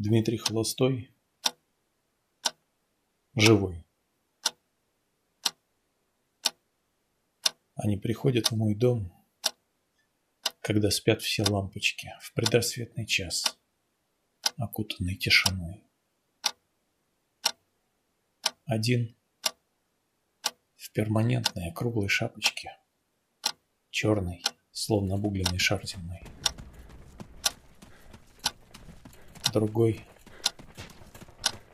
Дмитрий Холостой живой. Они приходят в мой дом, когда спят все лампочки в предрассветный час, окутанный тишиной. Один в перманентной круглой шапочке, черный, словно обугленный шар земной. Другой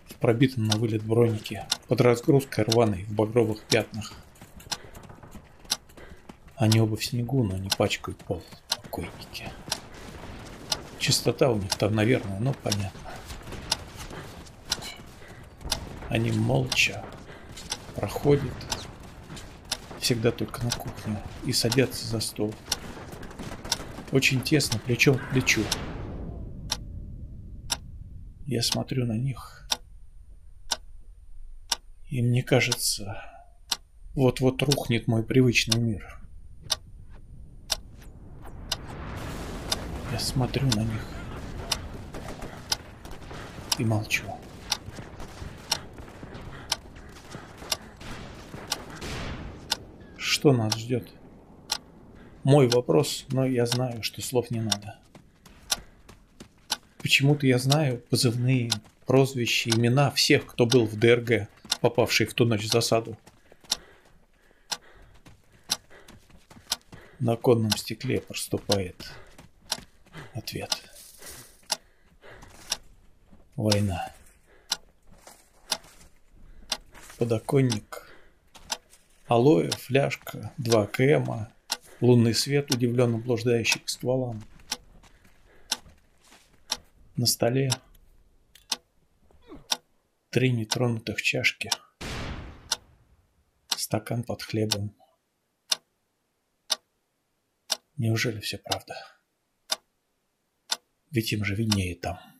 в пробитом на вылет бронике, под разгрузкой рваной в багровых пятнах. Они оба в снегу, но не пачкают пол покойники. Чистота у них там, наверное, ну понятно. Они молча проходят, всегда только на кухню, и садятся за стол. Очень тесно, плечом к плечу. Я смотрю на них, и мне кажется, вот-вот рухнет мой привычный мир. Я смотрю на них и молчу. Что нас ждет? Мой вопрос, но я знаю, что слов не надо. Почему-то я знаю позывные, прозвища, имена всех, кто был в ДРГ, попавший в ту ночь в засаду. На конном стекле проступает ответ. Война. Подоконник Алоэ, фляжка, два крема, лунный свет, удивленно блуждающий к стволам. На столе три нетронутых чашки, стакан под хлебом. Неужели все правда? Ведь им же виднее там.